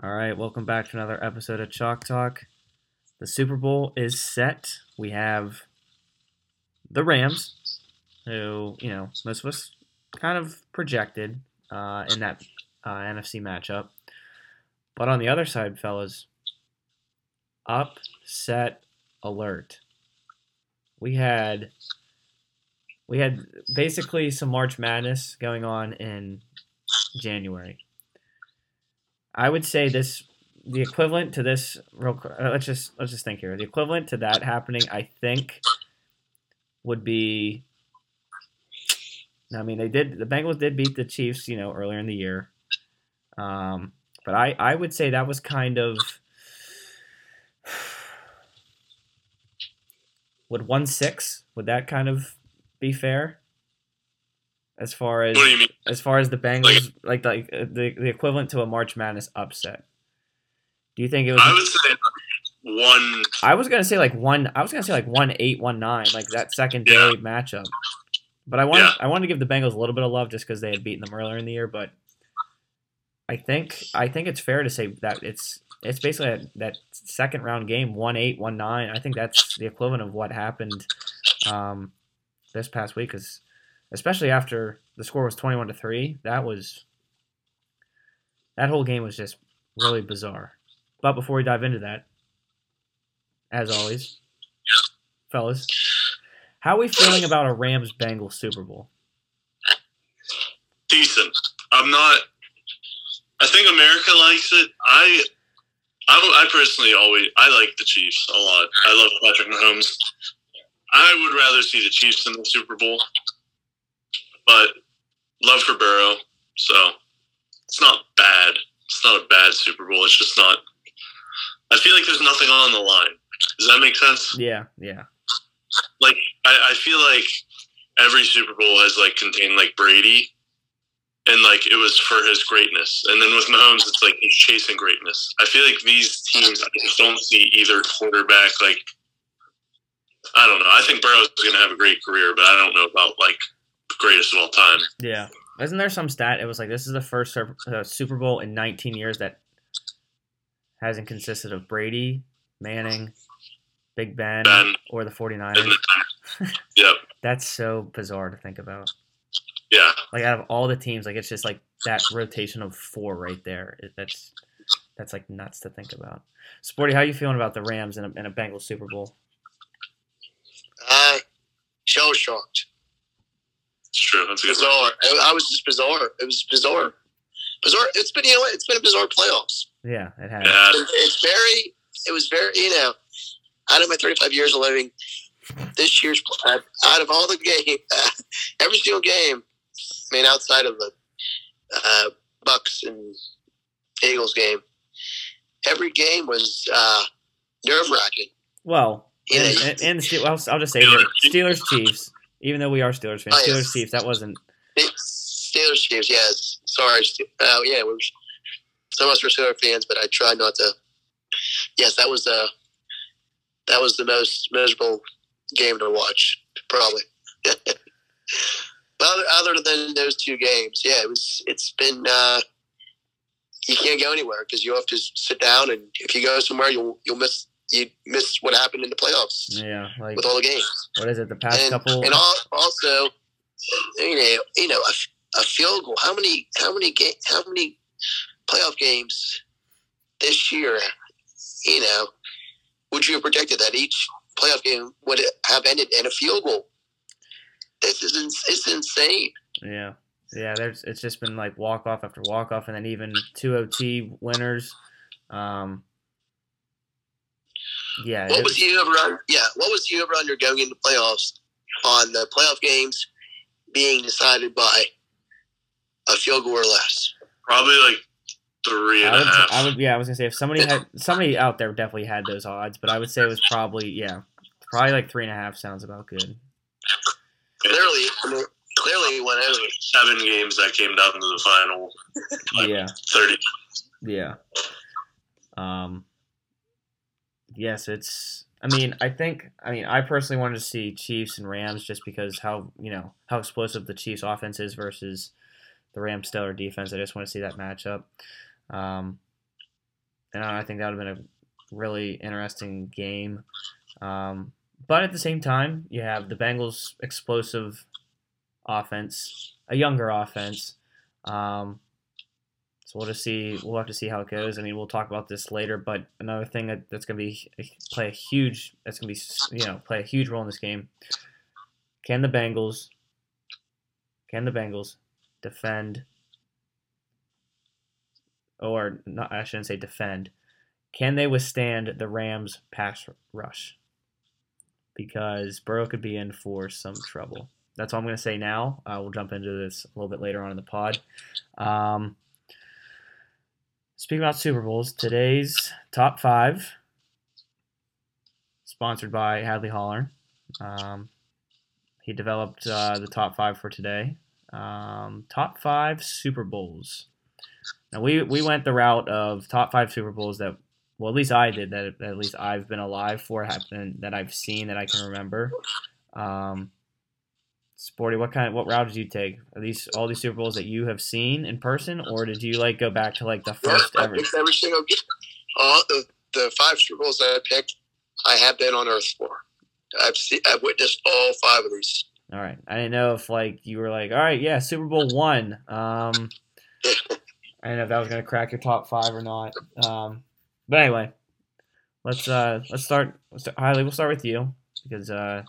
All right, welcome back to another episode of Chalk Talk. The Super Bowl is set. We have the Rams, who, you know, most of us kind of projected uh, in that uh, NFC matchup. But on the other side, fellas, upset alert. We had we had basically some March Madness going on in January. I would say this the equivalent to this real uh, let's just let's just think here. The equivalent to that happening, I think, would be. I mean, they did. The Bengals did beat the Chiefs, you know, earlier in the year. Um, but I I would say that was kind of. Would one six? Would that kind of be fair? As far as What do you mean? as far as the Bengals, like like uh, the the equivalent to a March Madness upset. Do you think it was? I would say one. I was gonna say like one. I was gonna say like one eight, one nine, like that second day Yeah. matchup. But I wanted Yeah. I wanted to give the Bengals a little bit of love just because they had beaten them earlier in the year. But I think I think it's fair to say that it's it's basically that, that second round game one eight, one nine. I think that's the equivalent of what happened um, this past week. Because especially after the score was twenty one to three, that was that whole game was just really bizarre. But before we dive into that, as always, fellas, how are we feeling about a Rams Bengals Super Bowl? decent. I'm not. I think America likes it. I, I, I personally always I like the Chiefs a lot. I love Patrick Mahomes. I would rather see the Chiefs in the Super Bowl, but love for Burrow. So it's not bad. It's not a bad Super Bowl. It's just not. I feel like there's nothing on the line. Does that make sense? Yeah, yeah, like I, I feel like every Super Bowl has like contained like Brady, and like it was for his greatness. And then with Mahomes, it's like he's chasing greatness. I feel like these teams, I just don't see either quarterback like. I don't know. I think Burrow's going to have a great career, but I don't know about like greatest of all time. yeah. Isn't there some stat? It was like this is the first uh, Super Bowl in 19 years that hasn't consisted of Brady, Manning, Big Ben, Ben. or the 49ers. And yep. That's so bizarre to think about. Yeah. Like out of all the teams, like it's just like that rotation of four right there. It- That's that's like nuts to think about. Sporty, how are you feeling about the Rams in a, in a Bengals Super Bowl? I shell shocked. It's true. That's. Bizarre. I, I was just bizarre. It was bizarre. Bizarre. It's been you know what? it's been a bizarre playoffs. Yeah, it has. Yeah. It- It's very. It was very you know. Out of my 35 years of living, this year's out out of all the game, every single game. I mean, outside of the uh, Bucks and Eagles game, every game was uh, nerve wracking. Well, and, and, and the Steel- I'll, I'll just say that Steelers Chiefs. Even though we are Steelers fans, Oh. Steelers Chiefs. That wasn't. Steelers Chiefs, yes. Sorry, uh, yeah, we're some of us are Steelers fans, but I try not to. Yes, that was uh, that was the most miserable game to watch, probably. but other, other than those two games, yeah, it was. It's been. Uh, you can't go anywhere because you have to sit down, and if you go somewhere, you'll you'll miss you miss what happened in the playoffs Yeah, like with all the games what is it? The past and, couple. and also, you know, you know, a, a field goal. How many, how many game, how many playoff games this year? You know, would you have predicted that each playoff game would have ended in a field goal? This is it's insane. Yeah, yeah. There's it's just been like walk off after walk off, and then even two OT winners. Um, yeah, What was the over under? Yeah, what was the over under going into playoffs on the playoff games being decided by a field goal or less? Probably like three and I a would, half. I would, yeah, I was gonna say if somebody had somebody out there definitely had those odds, but I would say it was probably yeah, probably like three and a half sounds about good. Clearly, I mean, clearly it went. Seven games that came down to the final Like- Yeah, thirty. yeah. Um. Yes, it's. I mean, I think. I mean, I personally wanted to see Chiefs and Rams just because how you know how explosive the Chiefs' offense is versus the Rams' stellar defense. I just want to see that matchup. Um, and I think that would have been a really interesting game. Um, but at the same time, you have the Bengals' explosive offense, a younger offense. Um, so we'll just see. We'll have to see how it goes. I mean, we'll talk about this later. But another thing that, that's going to be play a huge that's going to be you know play a huge role in this game. Can the Bengals? Can the Bengals defend? Or not? I shouldn't say defend. Can they withstand the Rams' pass rush? Because Burrow could be in for some trouble. That's all I'm going to say now. Uh, we'll jump into this a little bit later on in the pod. Um, Speaking about Super Bowls, today's top five, sponsored by Hadley Holler. Um, he developed uh, the top five for today. Um, top five Super Bowls. Now we we went the route of top five Super Bowls that, well, at least I did that. At least I've been alive for, been, that I've seen that I can remember. Um, Sporty, what kind of what route did you take? Are these all these Super Bowls that you have seen in person, or did you like go back to like the first yeah, ever? Every single game, all the, the five Super Bowls that I picked, I have been on Earth for. I've seen, I've witnessed all five of these. All right, I didn't know if like you were like, all right, yeah, Super Bowl one. Um, I didn't know if that was gonna crack your top five or not. Um, but anyway, let's uh let's start. Let's start we'll start with you because uh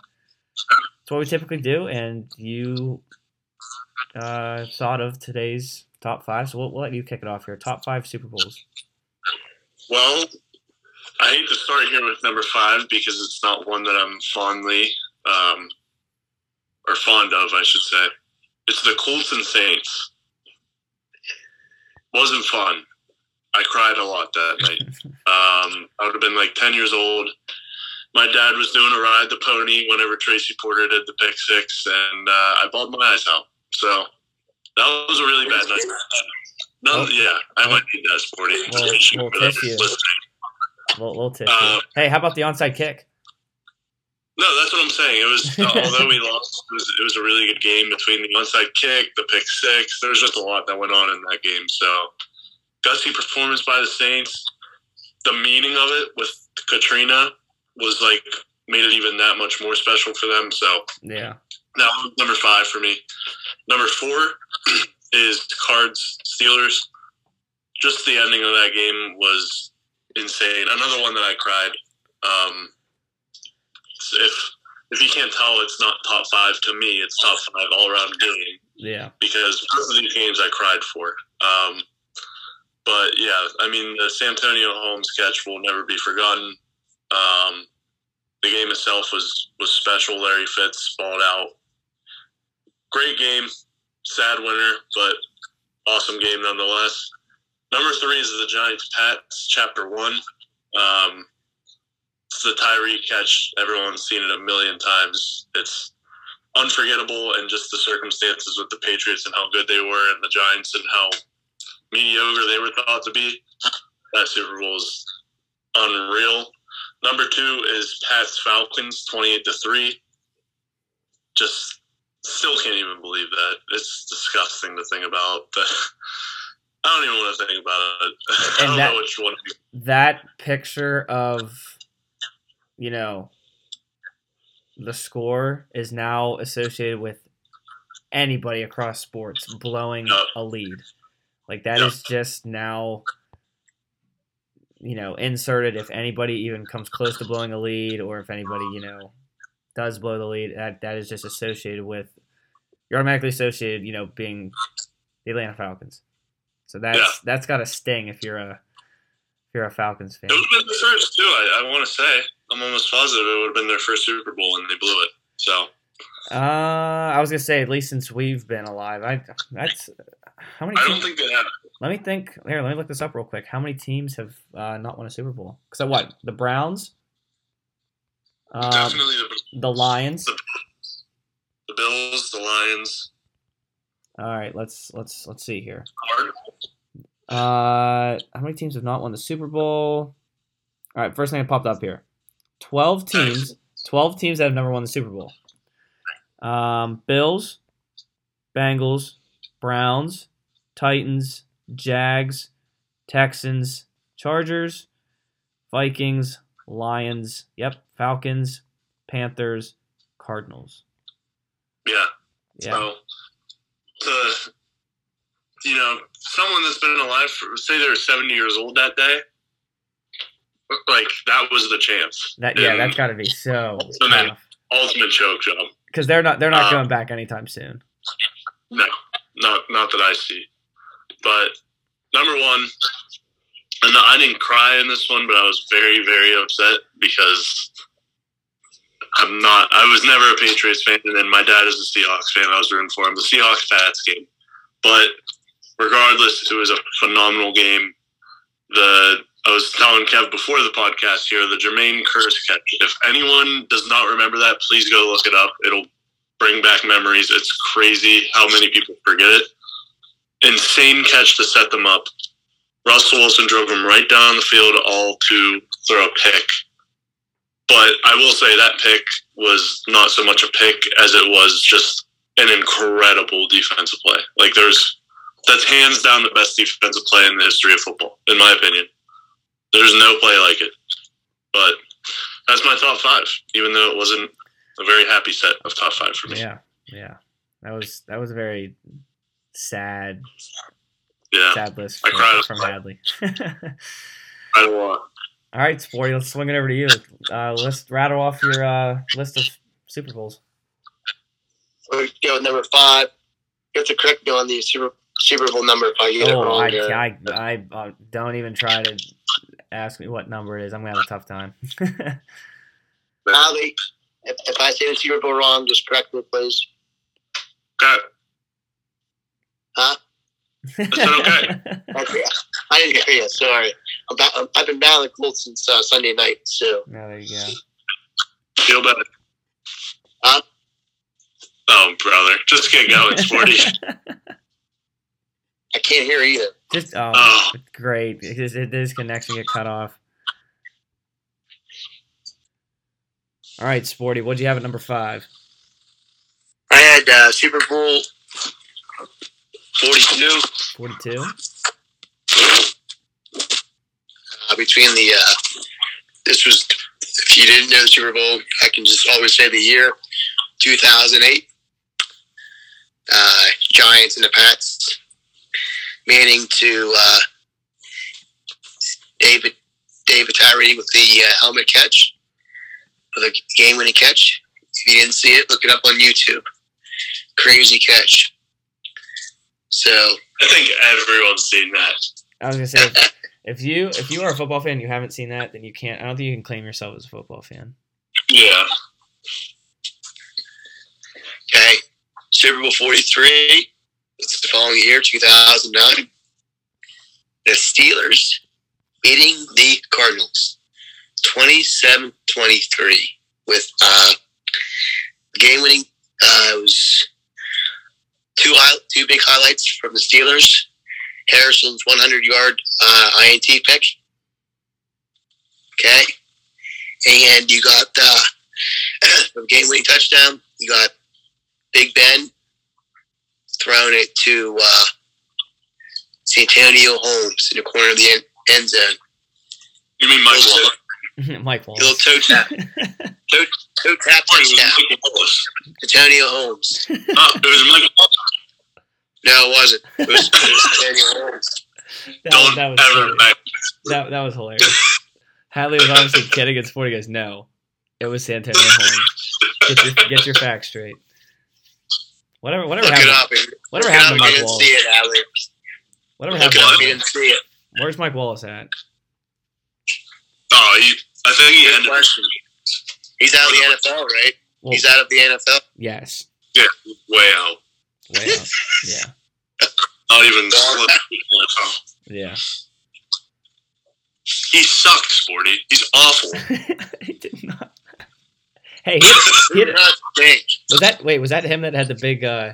what we typically do, and you uh, thought of today's top five. So we'll, we'll, let you kick it off here. Top five Super Bowls. Well, I hate to start here with number five because it's not one that I'm fondly um, or fond of, I should say. It's the Colts and Saints. Wasn't fun. I cried a lot that night. Um, I would have been like 10 years old my dad was doing a ride the pony whenever Tracy Porter did the pick six, and uh, I bawled my eyes out. So that was a really bad night. No, oh, yeah, I might need that sporty. We'll, we'll tip you. Little, little tip. Uh, hey, how about the onside kick? No, that's what I'm saying. It was although we lost, it was, it was a really good game between the onside kick, the pick six. There was just a lot that went on in that game. So, gusty performance by the Saints. The meaning of it with Katrina was like made it even that much more special for them. So yeah, now number five for me. Number four is Cards Steelers. Just the ending of that game was insane. Another one that I cried. Um, if if you can't tell, it's not top five to me. It's top five all around game. Yeah. Because both of these games I cried for. Um, but yeah, I mean the Santonio Holmes catch will never be forgotten. Um, the game itself was was special. Larry Fitz balled out. Great game, sad winner, but awesome game nonetheless. Number three is the Giants Pats Chapter One. Um, it's the Tyree catch. Everyone's seen it a million times. It's unforgettable, and just the circumstances with the Patriots and how good they were, and the Giants and how mediocre they were thought to be. That Super Bowl is unreal. Number two is Pats Falcons, twenty-eight to three. Just still can't even believe that. It's disgusting to think about. I don't even want to think about it. I don't that, know which one. That picture of, you know, the score is now associated with anybody across sports blowing a lead. Like that is just now you know, inserted if anybody even comes close to blowing a lead or if anybody, you know, does blow the lead, that that is just associated with you're automatically associated, you know, being the Atlanta Falcons. So that's yeah. that's got a sting if you're a if you're a Falcons fan. It would have been the first too. I, I want to say I'm almost positive it would have been their first Super Bowl and they blew it. So. Uh, I was gonna say at least since we've been alive. I that's how many. I don't think they have. Let me think. Here, let me look this up real quick. How many teams have uh, not won a Super Bowl? So what? The Browns. Uh, Definitely the, the Lions. The, the, Bills, the Lions. All right, let's let's let's see here. Uh, how many teams have not won the Super Bowl? All right, first thing that popped up here: twelve teams. Twelve teams that have never won the Super Bowl. Um, Bills, Bengals, Browns, Titans, Jags, Texans, Chargers, Vikings, Lions. Yep, Falcons, Panthers, Cardinals. Yeah. Yeah. So, the you know, someone that's been alive for say they're seventy years old that day, like that was the chance. That yeah, And that's got to be so tough ultimate choke job. because they're not they're not Uh, going back anytime soon. No, not not that I see. But number one, and I didn't cry in this one, but I was very very upset because I'm not. I was never a Patriots fan, and then my dad is a Seahawks fan. I was rooting for him. The Seahawks Pats game, but regardless, it was a phenomenal game. The I was telling Kev before the podcast here, the Jermaine Kearse catch. If anyone does not remember that, please go look it up. It'll bring back memories. It's crazy how many people forget it. Insane catch to set them up. Russell Wilson drove him right down the field, all to throw a pick. But I will say that pick was not so much a pick as it was just an incredible defensive play. Like there's that's hands down the best defensive play in the history of football, in my opinion. There's no play like it. But that's my top five, even though it wasn't a very happy set of top five for me. Yeah, yeah. That was that was a very sad Yeah, sad list I for, cried. from Hadley. I don't want. All right, Sporty, let's swing it over to you. Uh, list rattle off your uh, list of Super Bowls. We're go with number five. You have to correct me on the Super Super Bowl number if I get it Oh, wrong. I, here. I, I uh, don't even try to ask me what number it is. I'm gonna have a tough time. Ali, if, if I say the Super Bowl wrong, just correct me, please. Okay. Huh? that Okay. I didn't hear you. Sorry. I'm ba- I'm- I've been battling cold since uh, Sunday night, so No, there you go. Feel better. Huh? Oh, brother. Just get going, Sporty. I can't hear either. Just oh, Oh. great. It is, it is connection get cut off. All right, Sporty, what'd you have at number five? I had uh, Super Bowl 42 Forty-two. uh, between the. Uh, this was, if you didn't know the Super Bowl, I can just always say the year 2008. Uh, Giants and the Pats. Manning to uh, David David Tyree with the uh, helmet catch for the game-winning catch. If you didn't see it, look it up on YouTube. Crazy catch. So I think everyone's seen that. I was gonna say, if, if you if you are a football fan, and you haven't seen that, then you can't. I don't think you can claim yourself as a football fan. Yeah. Okay. Super Bowl 43. It's the following year, 2009. The Steelers beating the Cardinals 27 23 with uh, game winning. Uh, it was two, high, two big highlights from the Steelers Harrison's 100 yard uh, INT pick. Okay. And you got uh, the game winning touchdown. You got Big Ben throwing it to uh, Santonio Holmes in the corner of the end, end zone. You mean Mike Little, Wallace? Mike little toe tap, toe, toe tap it was touchdown. Mike Wallace. Santonio Holmes. Oh, it was Mike Wallace. No, it wasn't. It was, it was Santonio Holmes. That, Don't was- that was ever funny. that, that was hilarious. Hadley was obviously kidding at Sporty. He goes, "No, it was Santonio Holmes. Get your get your facts straight." Whatever, whatever Look it happened. up. if- Whatever look it up happened to Mike you didn't Wallace? see it, Allie. Whatever Look happened? it up if to you him? didn't see it. Where's Mike Wallace at? Oh, he, I think he Good ended question. He's out of the NFL, right? Well, He's out of the NFL. yes, yeah, way out. Way out. Yeah, Not even close. yeah. He sucked, Sporty. He's awful. he did not. Hey, he, he He had, not stink. was that wait? Was that him that had the big? uh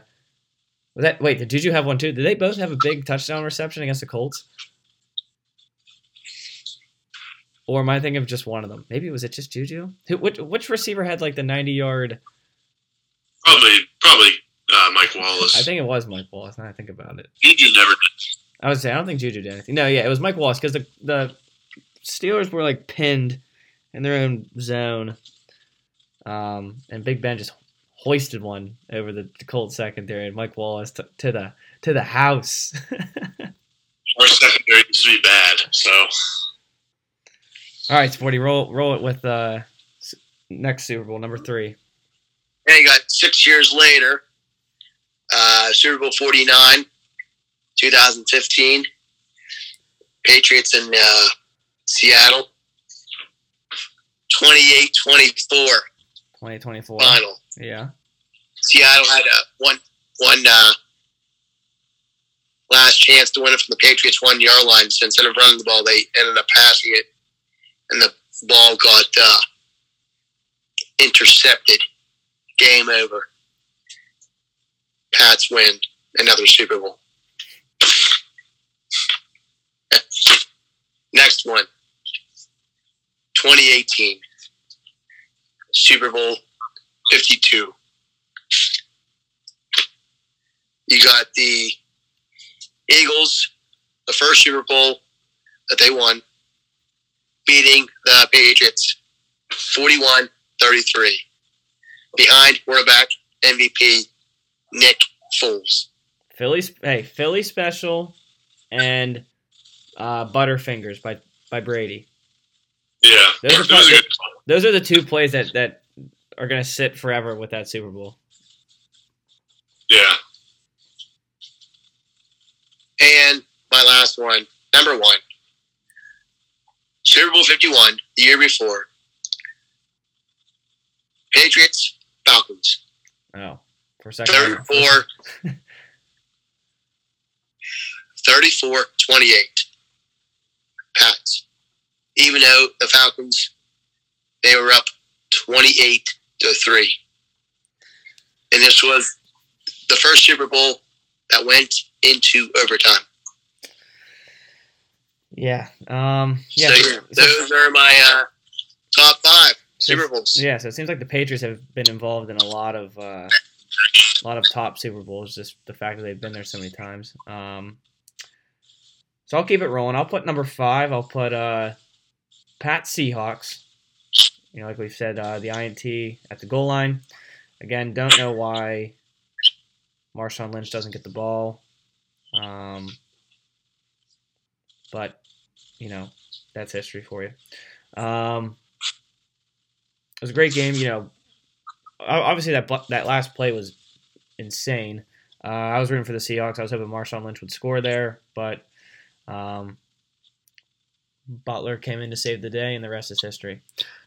Was that wait? Did Juju have one too? Did they both have a big touchdown reception against the Colts? Or am I thinking of just one of them? Maybe was it just Juju? Who, which, which receiver had like the ninety-yard? Probably, probably uh, Mike Wallace. I think it was Mike Wallace. Now I think about it. Juju never did. I would say I don't think Juju did anything. No, yeah, it was Mike Wallace because the the Steelers were like pinned in their own zone, um, and Big Ben just hoisted one over the, the Colts secondary, and Mike Wallace t- to the to the house. Our secondary used to be bad, so All right, Sporty, roll roll it with uh, next Super Bowl number three. And you got six years later, uh, Super Bowl 49, 2015. Patriots in uh, Seattle. 28 24 Twenty twenty four. final. Yeah. Seattle had a one, one uh, last chance to win it from the Patriots one yard line. So instead of running the ball, they ended up passing it, and the ball got uh, intercepted. Game over. Pats win another Super Bowl. Next one. 2018. Super Bowl 52. You got the Eagles, the first Super Bowl that they won, beating the Patriots 41 33. Behind quarterback MVP Nick Foles. Philly, hey, Philly special, and uh, Butterfingers by by Brady. yeah. Those are It was a good Those are the two plays that that are gonna sit forever with that Super Bowl. Yeah. And my last one, number one, Super Bowl 51, the year before. Patriots, Falcons. Oh, a second. 34 34 28 Pats. Even though the Falcons they were up 28 to 3. And this was the first Super Bowl that went into overtime. Yeah. Um. Yeah. so, those are my uh, top 5 Super Bowls. Yeah, so it seems like the Patriots have been involved in a lot of uh, a lot of top Super Bowls. Just the fact that they've been there so many times. Um, so I'll keep it rolling. I'll put number five. I'll put uh, Pat Seahawks. You know, like we've said, uh, the INT at the goal line. Again, don't know why Marshawn Lynch doesn't get the ball. Um, but you know, that's history for you. Um, it was a great game. You know, obviously that that last play was insane. Uh, I was rooting for the Seahawks. I was hoping Marshawn Lynch would score there, but um, Butler came in to save the day, and the rest is history.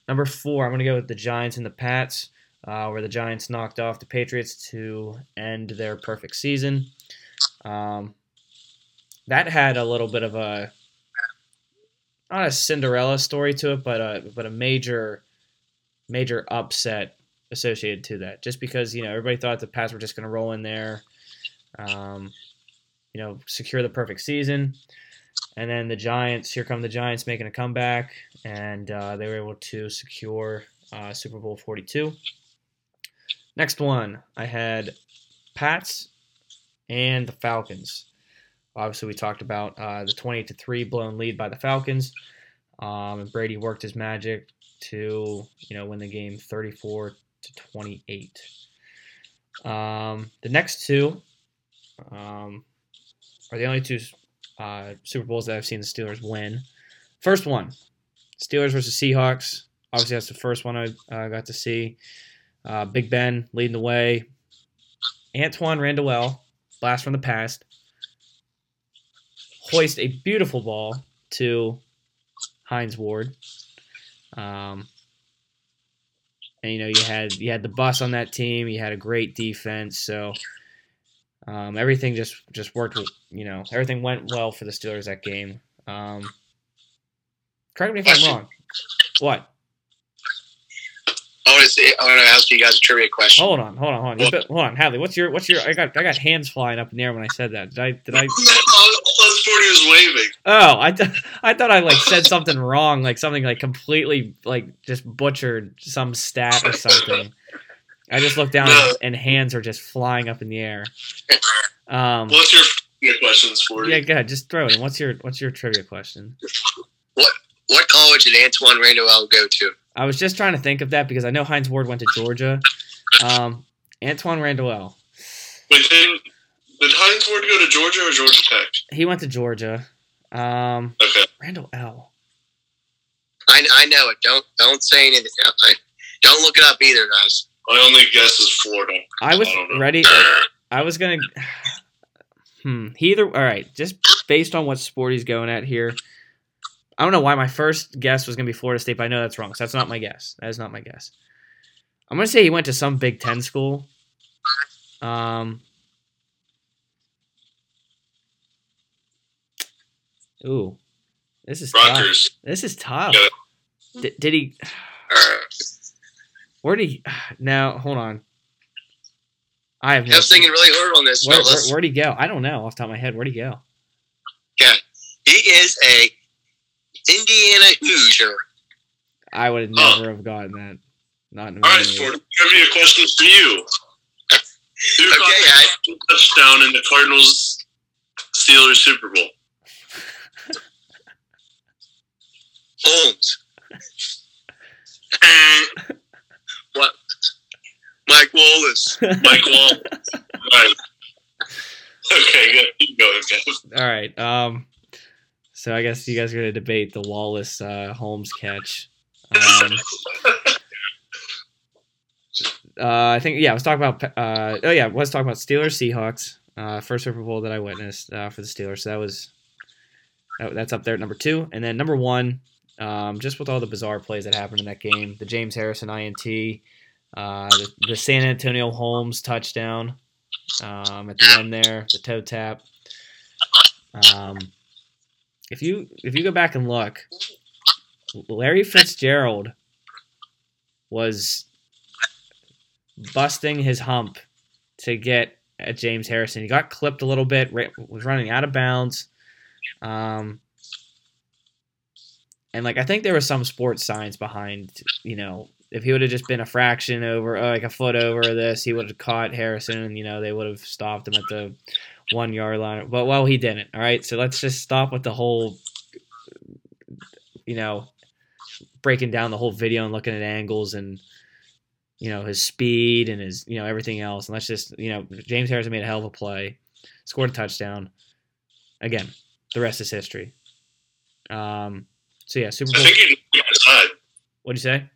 Number four, I'm going to go with the Giants and the Pats, uh, where the Giants knocked off the Patriots to end their perfect season. Um, that had a little bit of a not a Cinderella story to it, but a but a major major upset associated to that. Just because you know everybody thought the Pats were just going to roll in there, um, you know, secure the perfect season, and then the Giants. Here come the Giants making a comeback, and uh, they were able to secure uh, Super Bowl Forty Two. Next one, I had Pats and the Falcons. Obviously, we talked about uh, the twenty to three blown lead by the Falcons, um, and Brady worked his magic to you know win the game 34 to 28 um, the next two um, are the only two uh, super bowls that i've seen the steelers win. First one steelers versus seahawks. Obviously that's the first one i uh, got to see. Uh, big ben leading the way. Antwaan Randle El blast from the past hoist a beautiful ball to Hines Ward. Um, and you know you had you had the bus on that team. You had a great defense, so um, everything just just worked. You know everything went well for the Steelers that game. Um, correct me if I'm wrong. What? I want to say, I want to ask you guys a trivia question. Hold on, hold on, hold on. Bet- hold on, Hadley. What's your what's your? I got I got hands flying up in the air when I said that. Did I did I? Plus forty was waving. Oh, I, th- I thought I like said something wrong, like something like completely like just butchered some stat or something. I just looked down No. and hands are just flying up in the air. Um, What's your your questions for yeah, go ahead, just throw it in. What's your what's your trivia question? what what college did Antwaan Randle El go to? I was just trying to think of that because I know Hines Ward went to Georgia. Um, Antwaan Randle El. Wait, did, did Hines Ward go to Georgia or Georgia Tech? He went to Georgia. Um, Okay. Randle El. I, I know it. Don't don't say anything. I, don't look it up either, guys. My only guess is Florida. I was I ready. I was gonna. Hmm. He either. All right. Just based on what sport he's going at here. I don't know why my first guess was gonna be Florida State, but I know that's wrong. So that's not my guess. That is not my guess. I'm gonna say he went to some Big Ten school. Um. Ooh, this is tough. Rutgers. This is tough. Yeah. Did, did he? Where did he? Now hold on. I have I no. was thinking really hard on this, Where, where, where'd he go? I don't know off the top of my head. Where'd he go? Yeah, He is a Indiana Hoosier. I would have Huh. never have gotten that. Not in a All right, million years. sport. Trivia questions for you. Who caught Okay, the I, touchdown in the Cardinals Steelers Super Bowl? Holmes. what? Mike Wallace. Mike Wallace. right. Okay, good. Going, Kev. All right. Um. So I guess you guys are gonna debate the Wallace uh, Holmes catch. Um, uh, I think yeah. Let's talk about. Uh, oh yeah. Let's talk about Steelers Seahawks. Uh, first Super Bowl that I witnessed uh, for the Steelers. So that was. That, that's up there at number two, and then number one. Um, just with all the bizarre plays that happened in that game, the James Harrison INT, uh, the, the Santonio Holmes touchdown um, at the end there, the toe tap. Um, if you if you go back and look, Larry Fitzgerald was busting his hump to get at James Harrison. He got clipped a little bit, was running out of bounds. Um, and like I think there was some sports science behind, you know, if he would have just been a fraction over, uh, like a foot over this, he would have caught Harrison, and you know they would have stopped him at the one yard line. But well, he didn't. All right, so let's just stop with the whole, you know, breaking down the whole video and looking at angles and you know his speed and his you know everything else. And let's just you know James Harrison made a hell of a play, scored a touchdown. Again, the rest is history. Um. So yeah, Super I think you just picked the side. What do you say?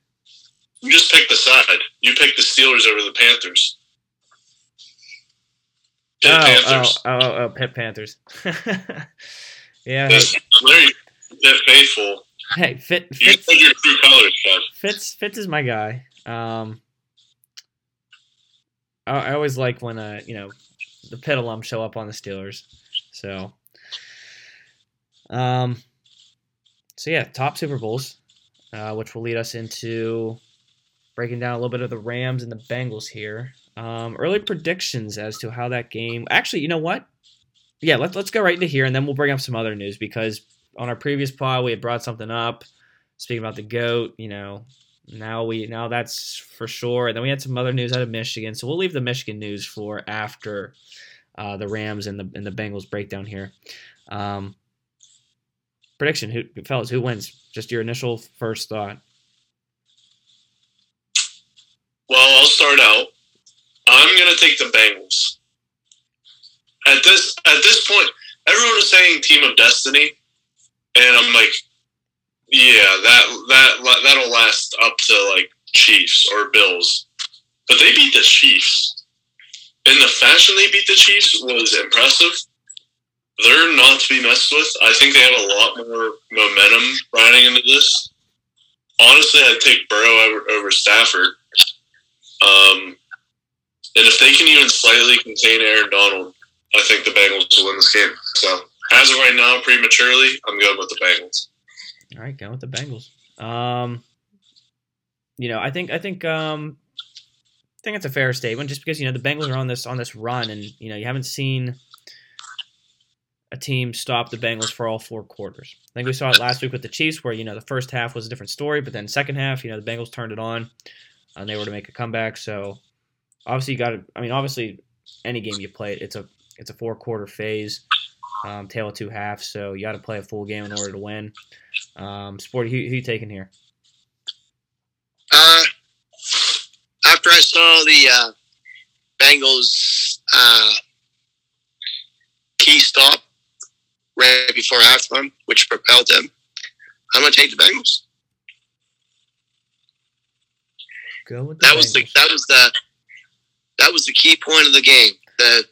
You just pick the side. You pick the Steelers over the Panthers. Pitt oh, Panthers. oh, oh, oh, Pitt Panthers. yeah. Hey, That's Pitt faithful. hey, Fit, Fitz, said your true colors. Fitz, Fitz is my guy. Um, I, I always like when uh, you know, the Pitt alums show up on the Steelers. So, um, so yeah, top Super Bowls, uh, which will lead us into breaking down a little bit of the Rams and the Bengals here. Um, early predictions as to how that game. Actually, you know what? Yeah, let's let's go right into here, and then we'll bring up some other news because on our previous pod we had brought something up, speaking about the goat. You know, now we now that's for sure. And then we had some other news out of Michigan, so we'll leave the Michigan news for after uh, the Rams and the and the Bengals breakdown here. Um, prediction, who fellas, who wins? Just your initial first thought. Well, I'll start out. I'm gonna take the Bengals. At this at this point, everyone is saying team of destiny, and I'm like, yeah, that that that'll last up to like Chiefs or Bills, but they beat the Chiefs. And the fashion they beat the Chiefs was impressive. They're not to be messed with. I think they have a lot more momentum riding into this. Honestly, I'd take Burrow over, Stafford. Um, and if they can even slightly contain Aaron Donald, I think the Bengals will win this game. So, as of right now, prematurely, I'm going with the Bengals. All right, going with the Bengals. Um, you know, I think I think um, I think it's a fair statement, just because you know the Bengals are on this on this run, and you know you haven't seen a team stop the Bengals for all four quarters. I think we saw it last week with the Chiefs, where you know the first half was a different story, but then second half, you know, the Bengals turned it on, and they were to make a comeback. So obviously, you got to. I mean, obviously, any game you play, it's a it's a four quarter phase. um, tale of two halves. So you got to play a full game in order to win. Um, Sporty, who, who you taking here? Uh, after I saw the uh, Bengals uh, key stop right before halftime, which propelled them, I'm going to take the Bengals. Go with That was the that was the that was the key point of the game. The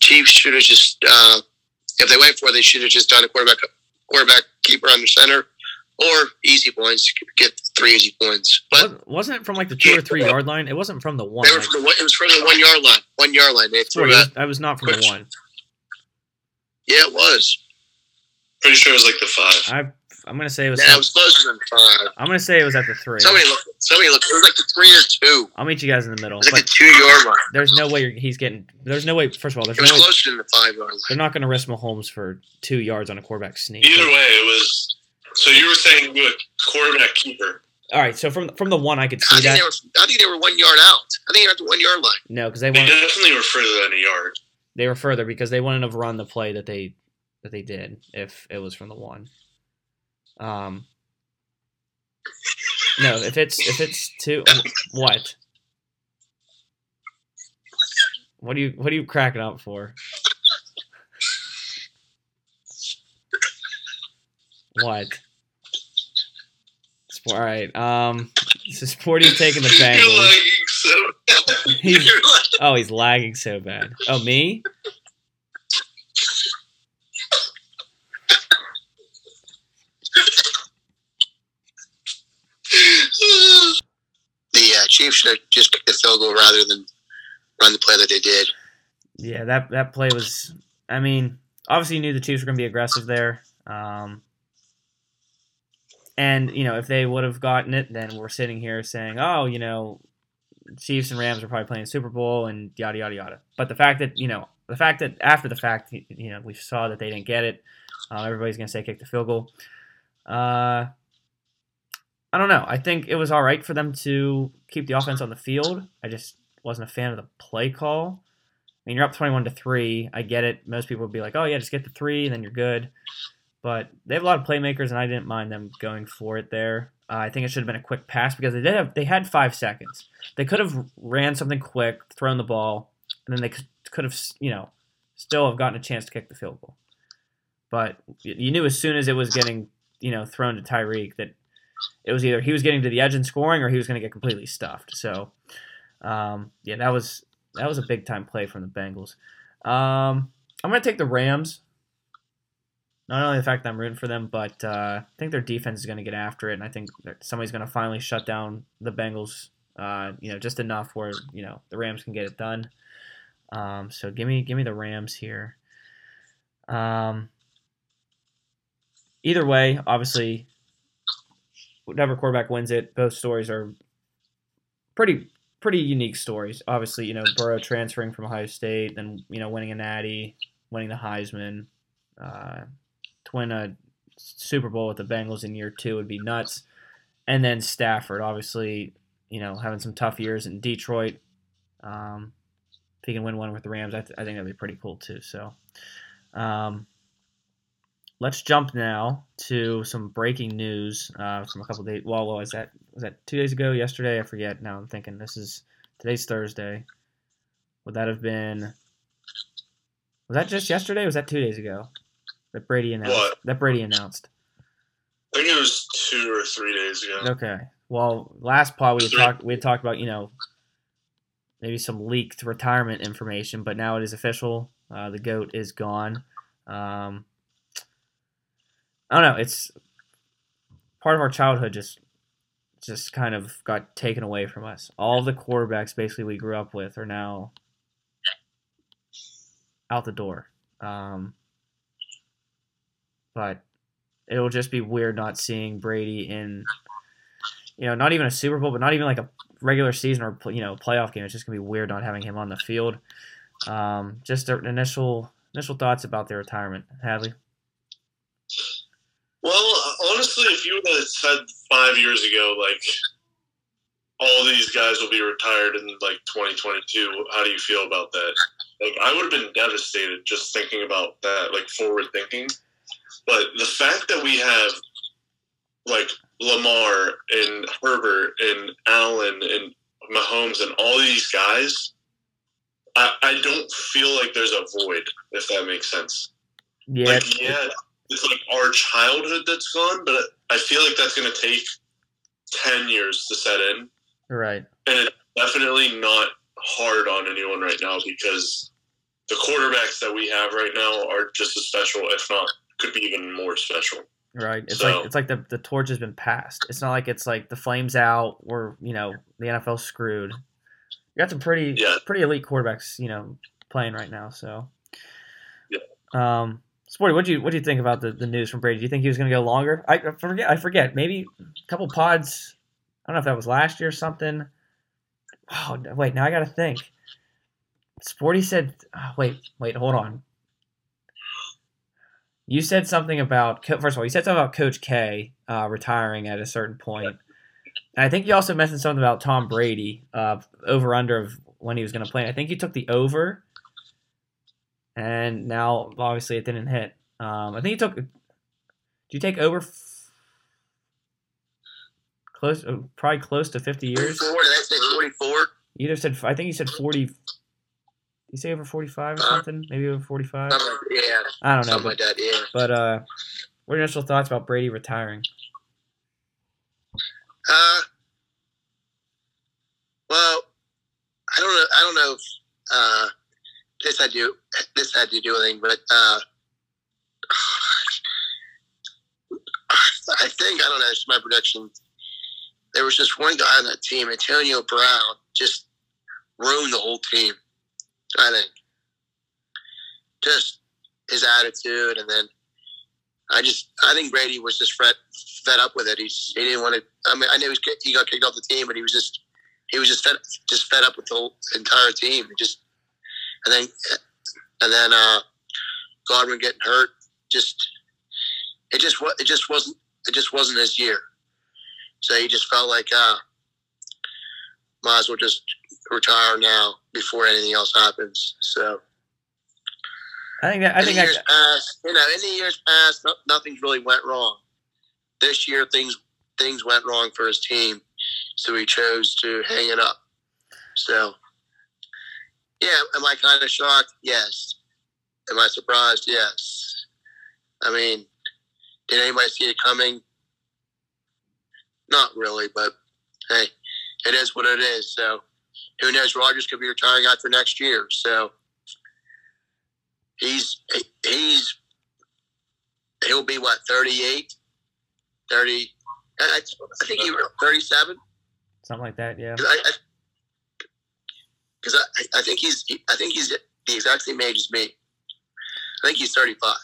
Chiefs should have just uh, if they went for it, they should have just done a quarterback quarterback keeper on the center or easy points. To get three easy points, but Wasn't- it from like the two or three yard line? It wasn't from the one. they were from the it was from the one yard line. One yard line. They threw I that. I was not from the one. Yeah, it was. Pretty sure it was like the five. I I'm gonna say it was. Yeah, it was closer than five. I'm gonna say it was at the three. Somebody look. Somebody look. It was like the three or two. I'll meet you guys in the middle. It was like the two yard line. there's no way you're, he's getting. There's no way. First of all, there's It was no. closer than the five yard line. They're not gonna risk Mahomes for two yards on a quarterback sneak. Either way, it was. So you were saying you a quarterback keeper. All right, so from from the one, I could I see think that. they were. I think they were one yard out. I think they were at the one yard line. No, because they They want definitely were further than a yard. They were further because they wouldn't have run the play that they that they did if it was from the one. Um. No, if it's if it's two, what? What are you what are you cracking up for? What? All right. Um. So Sporty taking the Bengals. So. He's- like, Oh, he's lagging so bad. Oh, me? The uh, Chiefs should have just kicked the field goal rather than run the play that they did. Yeah, that that play was. I mean, obviously you knew the Chiefs were going to be aggressive there. Um, and you know, if they would have gotten it, then we're sitting here saying, "Oh, you know, Chiefs and Rams are probably playing Super Bowl and yada yada yada." But the fact that you know, the fact that after the fact, you know, we saw that they didn't get it. Uh, everybody's to say kick the field goal. Uh, I don't know. I think it was all right for them to keep the offense on the field. I just wasn't a fan of the play call. I mean, you're up 21 to 3. I get it. Most people would be like, oh, yeah, just get the three, and then you're good. But they have a lot of playmakers, and I didn't mind them going for it there. Uh, I think it should have been a quick pass because they did have they had five seconds. They could have ran something quick, thrown the ball, and then they could, could have, you know, still have gotten a chance to kick the field goal. But you knew as soon as it was getting, you know, thrown to Tyreek that it was either he was getting to the edge and scoring or he was going to get completely stuffed. So, um, yeah, that was that was a big time play from the Bengals. Um, I'm going to take the Rams. Not only the fact that I'm rooting for them, but uh, I think their defense is going to get after it, and I think somebody's going to finally shut down the Bengals. Uh, you know, just enough where you know the Rams can get it done. Um, so give me give me the Rams here. Um, either way, obviously, whatever quarterback wins it, both stories are pretty pretty unique stories. Obviously, you know Burrow transferring from Ohio State, then you know winning a Natty, winning the Heisman, uh, to win a Super Bowl with the Bengals in year two would be nuts, and then Stafford, obviously, you know having some tough years in Detroit. Um, if he can win one with the Rams, I, th- I think that'd be pretty cool too. So. Um, let's jump now to some breaking news uh, from a couple days. Well, what was that? Was that two days ago? Yesterday? I forget. Now I'm thinking this is today's Thursday. Would that have been? Was that just yesterday? Was that two days ago? That Brady announced. What? That Brady announced. I think it was two or three days ago. Okay. Well, last pod we had talked we had talked about you know maybe some leaked retirement information, but now it is official. Uh, the goat is gone. Um, I don't know. It's part of our childhood. Just just kind of got taken away from us. All the quarterbacks basically we grew up with are now out the door. Um, but it'll just be weird not seeing Brady in, you know, not even a Super Bowl, but not even like a regular season or you know playoff game. It's just gonna be weird not having him on the field. Um, just initial initial thoughts about their retirement, Hadley. Well, honestly, if you would have said five years ago, like all these guys will be retired in like 2022, how do you feel about that? Like I would have been devastated just thinking about that, like forward thinking. But the fact that we have like Lamar and Herbert and Allen and Mahomes and all these guys, I, I don't feel like there's a void, if that makes sense. Yeah, Like, yeah, it's like our childhood that's gone, but I feel like that's going to take 10 years to set in. right. And it's definitely not hard on anyone right now because the quarterbacks that we have right now are just as special, if not, could be even more special. Right. It's So- like it's like the, the torch has been passed. It's not like it's like the flames out or you know the NFL screwed. You got some pretty Yeah. pretty elite quarterbacks, you know, playing right now. So, Yeah. um, Sporty, what do you what do you think about the, the news from Brady? Do you think he was going to go longer? I I forget. I forget. Maybe a couple pods. I don't know if that was last year or something. Oh wait, now I got to think. Sporty said, oh, "Wait, wait, hold on." You said something about first of all, you said something about Coach K uh, retiring at a certain point, and I think you also mentioned something about Tom Brady uh, over under of when he was going to play. I think you took the over, and now obviously it didn't hit. Um, I think you took. Did you take over? F- close, uh, probably close to fifty years. 44, did I say 44? You either said I think you said forty. You say over forty five or Uh, something? Maybe over forty five. Yeah, I don't know, something but like that, yeah. but uh, what are your initial thoughts about Brady retiring? Uh, well, I don't know. I don't know if uh, this had to this had to do with anything, but uh, I think I don't know. It's my prediction. There was just one guy on that team, Antonio Brown, just ruined the whole team. I think just his attitude, and then I just I think Brady was just fed fed up with it. He's he didn't want to. I mean, I knew he, was, he got kicked off the team, but he was just he was just fed just fed up with the whole entire team. It just and then and then uh, Godwin getting hurt. Just it just it just wasn't it just wasn't his year. So he just felt like uh, might as well just retire now before anything else happens. So I think that I in think the years past, you know, in the years past, no, nothing's really went wrong. This year, things things went wrong for his team, so he chose to hang it up. So, yeah, am I kind of shocked? Yes. Am I surprised? Yes. I mean, did anybody see it coming? Not really, but hey, it is what it is. So, who knows? Rodgers could be retiring after next year. So, he's he's he'll be what 38 30 i, I think he was 37 something like that. Yeah. because I, I, 'cause I, I think he's i think he's the exact same age as me i think he's 35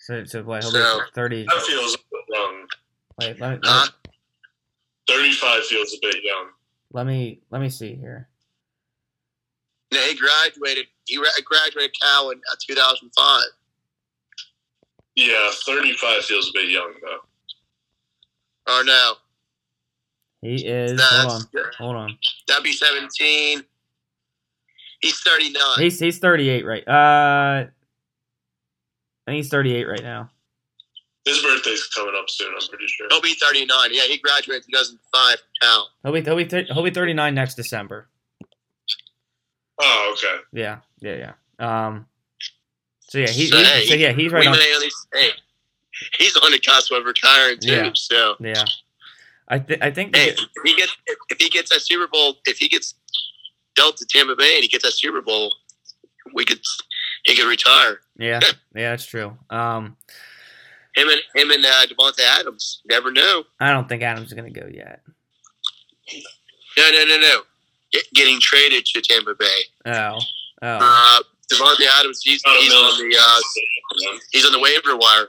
So so what? He'll So- be thirty. That feels a bit young. Wait, let me, let, Huh? 35 feels a bit young. let me let me see here. no, he graduated he graduated cal in uh, 2005 Yeah, 35 feels a bit young, though. or no He is. that's, Hold on. Hold on. that'd be 17 he's 39 He's he's thirty eight right. Uh, I think he's thirty eight right now. His birthday's coming up soon, I'm pretty sure. he'll be 39 yeah he graduated in 2005 from cal He'll be he'll be th- he'll be thirty nine next December. Oh, okay. Yeah, yeah, yeah. Um. So yeah, he, So, he- hey, so yeah he's right on. hey he's on the cusp of retiring too Yeah. so Yeah, I think I think Hey, if he gets if, he gets that Super Bowl, if he gets dealt to Tampa Bay and he gets that Super Bowl, we could he could retire. yeah yeah that's true. Um, Him and him and uh, Davante Adams never knew. I don't think Adams is gonna go yet. No, no, no, no. Get, getting traded to Tampa Bay. Oh, oh, Uh, Davante Adams, he's, I he's know. on the uh, he's on the waiver wire.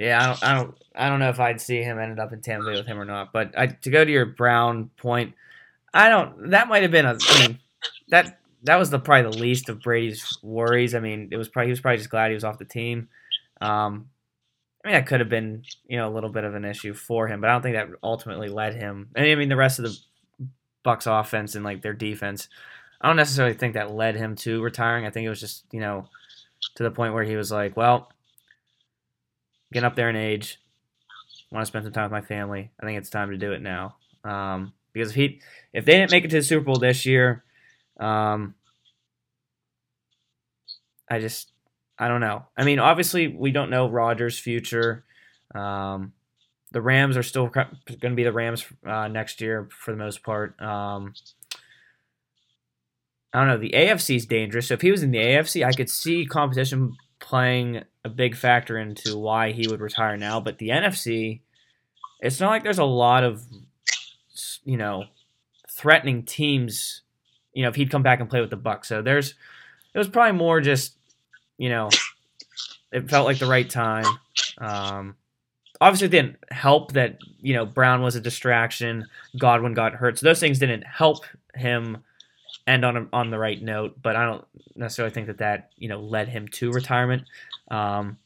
yeah. I don't I don't I don't know if I'd see him ended up in Tampa Bay with him or not. But I, to go to your Brown point, I don't. That might have been a. I mean, that that was the probably the least of Brady's worries. I mean, it was probably he was probably just glad he was off the team. Um, I mean, that could have been you know a little bit of an issue for him, but I don't think that ultimately led him. I mean, the rest of the Bucs offense and like their defense I don't necessarily think that led him to retiring. I think it was just you know to the point where he was like, well, getting up there in age, want to spend some time with my family. I think it's time to do it now. Um, because if he if they didn't make it to the Super Bowl this year, um, I just I don't know. I mean, obviously we don't know Rodgers' future. Um, the Rams are still going to be the Rams uh, next year for the most part. Um, I don't know. The AFC is dangerous. So if he was in the AFC, I could see competition playing a big factor into why he would retire now. But the NFC, it's not like there's a lot of, you know, threatening teams. You know, if he'd come back and play with the Bucs, so there's, it was probably more just, you know, it felt like the right time. Um, obviously, it didn't help that you know Brown was a distraction. Godwin got hurt, so those things didn't help him end on a, on the right note. But I don't necessarily think that that you know led him to retirement. Um,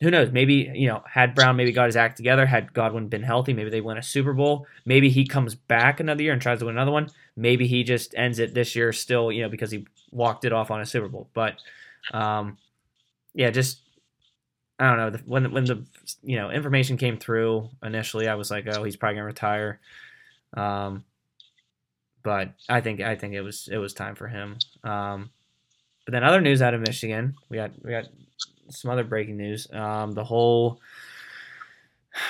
who knows? Maybe you know, had Brown maybe got his act together, had Godwin been healthy, maybe they win a Super Bowl. Maybe he comes back another year and tries to win another one. Maybe he just ends it this year still, you know, because he walked it off on a Super Bowl. But um, yeah, just I don't know. When when the you know information came through initially, I was like, oh, he's probably gonna retire. Um, but I think I think it was it was time for him. Um, but then other news out of Michigan, we got we got some other breaking news. Um, the whole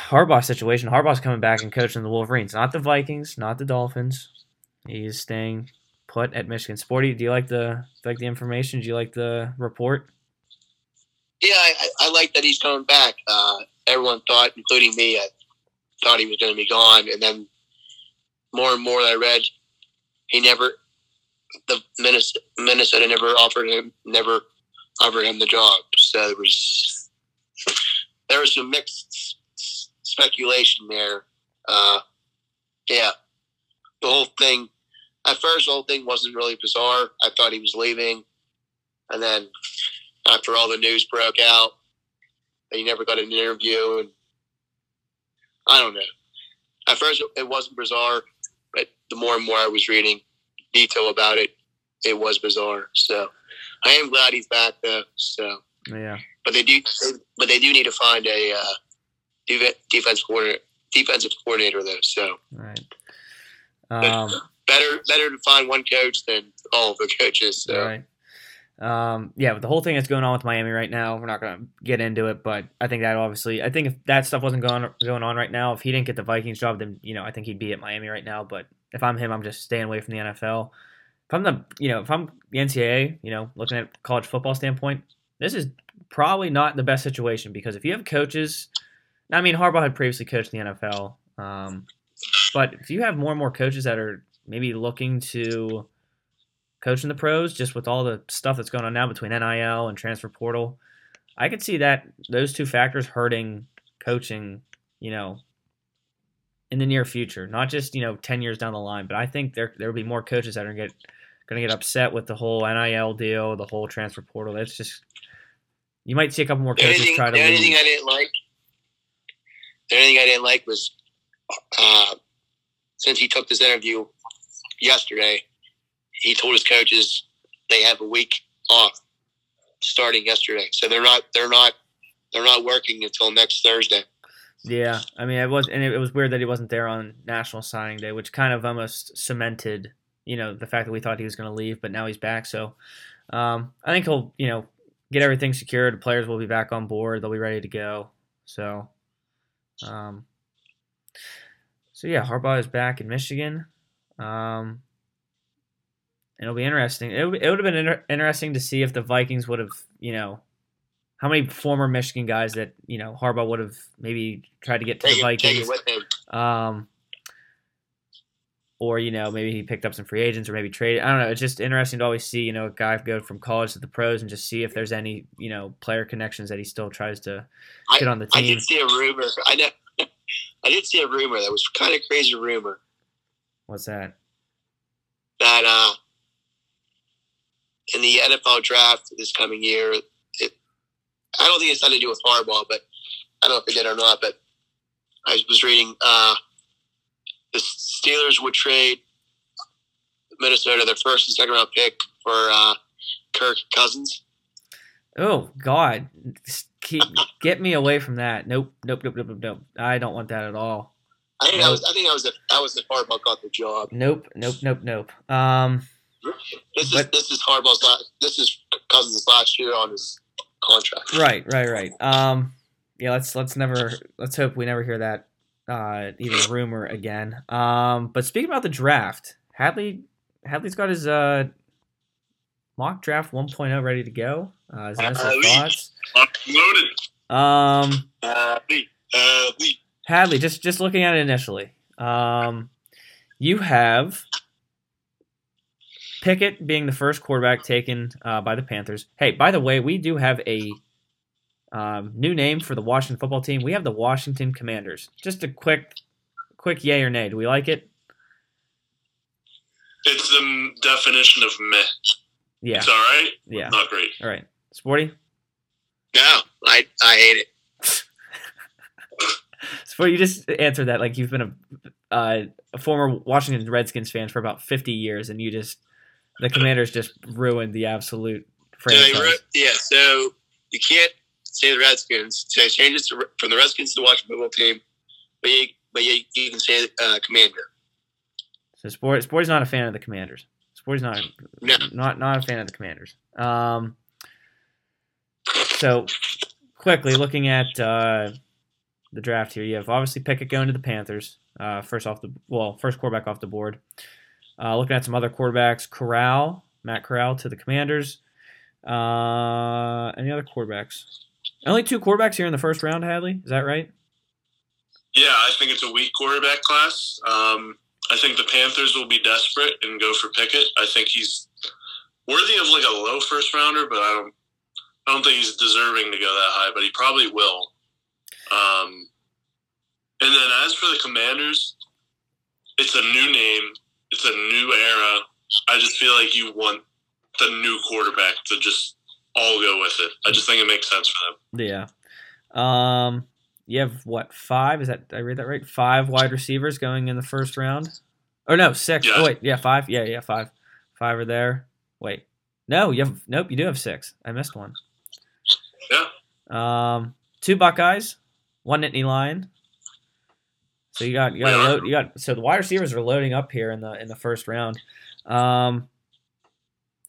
Harbaugh situation. Harbaugh's coming back and coaching the Wolverines, not the Vikings, not the Dolphins. He's staying put at Michigan. Sporty, do you like the like the information? Do you like the report? Yeah, I, I like that he's coming back. Uh, everyone thought, including me, I thought he was going to be gone, and then more and more I read, he never the Minnesota, never offered him never offered him the job. So there was there was some mixed speculation there. Uh, yeah, the whole thing. At first, the whole thing wasn't really bizarre. I thought he was leaving, and then after all the news broke out, he never got an interview, and I don't know. At first, it wasn't bizarre, but the more and more I was reading detail about it, it was bizarre. So I am glad he's back though. So yeah, but they do, but they do need to find a uh, defense coordinator, defensive coordinator though. So right. Um, better, better to find one coach than all of the coaches. So. Right. Um, yeah, but the whole thing that's going on with Miami right now, we're not to get into it, but I think that obviously, I think if that stuff wasn't going going on right now, if he didn't get the Vikings job, then you know I think he'd be at Miami right now. But if I'm him, I'm just staying away from the NFL. If I'm the you know if I'm the NCAA, you know looking at college football standpoint, this is probably not the best situation because if you have coaches, I mean Harbaugh had previously coached the NFL, um, but if you have more and more coaches that are maybe looking to coaching the pros, just with all the stuff that's going on now between NIL and transfer portal, I could see that those two factors hurting coaching, you know, in the near future. Not just you know ten years down the line, but I think there there will be more coaches that are get going to get upset with the whole NIL deal, the whole transfer portal. That's just you might see a couple more coaches anything, try to. The only thing I didn't like, the only thing I didn't like was uh, since he took this interview yesterday, he told his coaches they have a week off starting yesterday, so they're not they're not they're not working until next Thursday. Yeah, I mean, it was, and it was weird that he wasn't there on National Signing Day, which kind of almost cemented, you know, the fact that we thought he was going to leave, but now he's back. So, um, I think he'll, you know, get everything secured. The players will be back on board; they'll be ready to go. So, um, so yeah, Harbaugh is back in Michigan. Um, it'll be interesting. It, it would have been inter- interesting to see if the Vikings would have, you know, how many former Michigan guys that you know Harbaugh would have maybe tried to get to Take the Vikings, with him. um, or you know maybe he picked up some free agents or maybe traded. I don't know. It's just interesting to always see you know a guy go from college to the pros and just see if there's any you know player connections that he still tries to I, get on the team. I did see a rumor. I know. I did see a rumor that was kind of crazy rumor What's that? that uh, in the NFL draft this coming year, it, I don't think it's nothing to do with Harbaugh, but I don't know if it did or not. But I was reading uh, the Steelers would trade Minnesota their first and second round pick for uh, Kirk Cousins. Oh God, keep get me away from that. Nope, nope, nope, nope, nope, nope. I don't want that at all. I think that was I think that was the that was the Harbaugh got the job. Nope, nope, nope, nope. Um, This is this is Harbaugh's last. This is Cousins' last year on his contract. right, right, right. Um, yeah, let's let's never let's hope we never hear that uh even rumor again. Um, but speaking about the draft, Hadley Hadley's got his uh mock draft 1.0 ready to go. Uh, his initial Hadley. thoughts. Unloaded. Um, Uh, Lee, uh, Lee. Hadley, just just looking at it initially, um, you have Pickett being the first quarterback taken uh, by the Panthers. Hey, by the way, we do have a um, new name for the Washington football team. We have the Washington Commanders. Just a quick, quick yay or nay. Do we like it? It's the m- definition of meh. Yeah, It's all right. yeah. Not great. All right, Sporty. No, I I hate it. Sporty, you just answered that like you've been a, uh, a former Washington Redskins fan for about fifty years, and you just the Commanders just ruined the absolute So they franchise. yeah, so you can't say the Redskins. So it to, from the Redskins to the Washington football team, but you but you, you can say uh, Commander. So Sport Sporty's not a fan of the Commanders. Sporty's not No. not not a fan of the Commanders. Um, so quickly looking at uh, the draft here, you have obviously Pickett going to the Panthers. Uh, first off the well, first quarterback off the board. Uh, looking at some other quarterbacks, Corral, Matt Corral to the Commanders. Uh, any other quarterbacks? Only two quarterbacks here in the first round, Hadley. Is that right? Yeah, I think it's a weak quarterback class. Um, I think the Panthers will be desperate and go for Pickett. I think he's worthy of like a low first rounder, but I don't. I don't think he's deserving to go that high, but he probably will. Um, and then as for the Commanders, it's a new name. It's a new era. I just feel like you want the new quarterback to just all go with it. I just think it makes sense for them. Yeah. Um, you have what five? Is that I read that right? Five wide receivers going in the first round. Or no, six. Yeah. Oh wait, yeah, five. Yeah, yeah, five. Five are there. Wait, no, you have nope. You do have six. I missed one. Yeah. Um, two Buckeyes, one Nittany Lion. So you got you got load, you got so the wide receivers are loading up here in the in the first round. Um,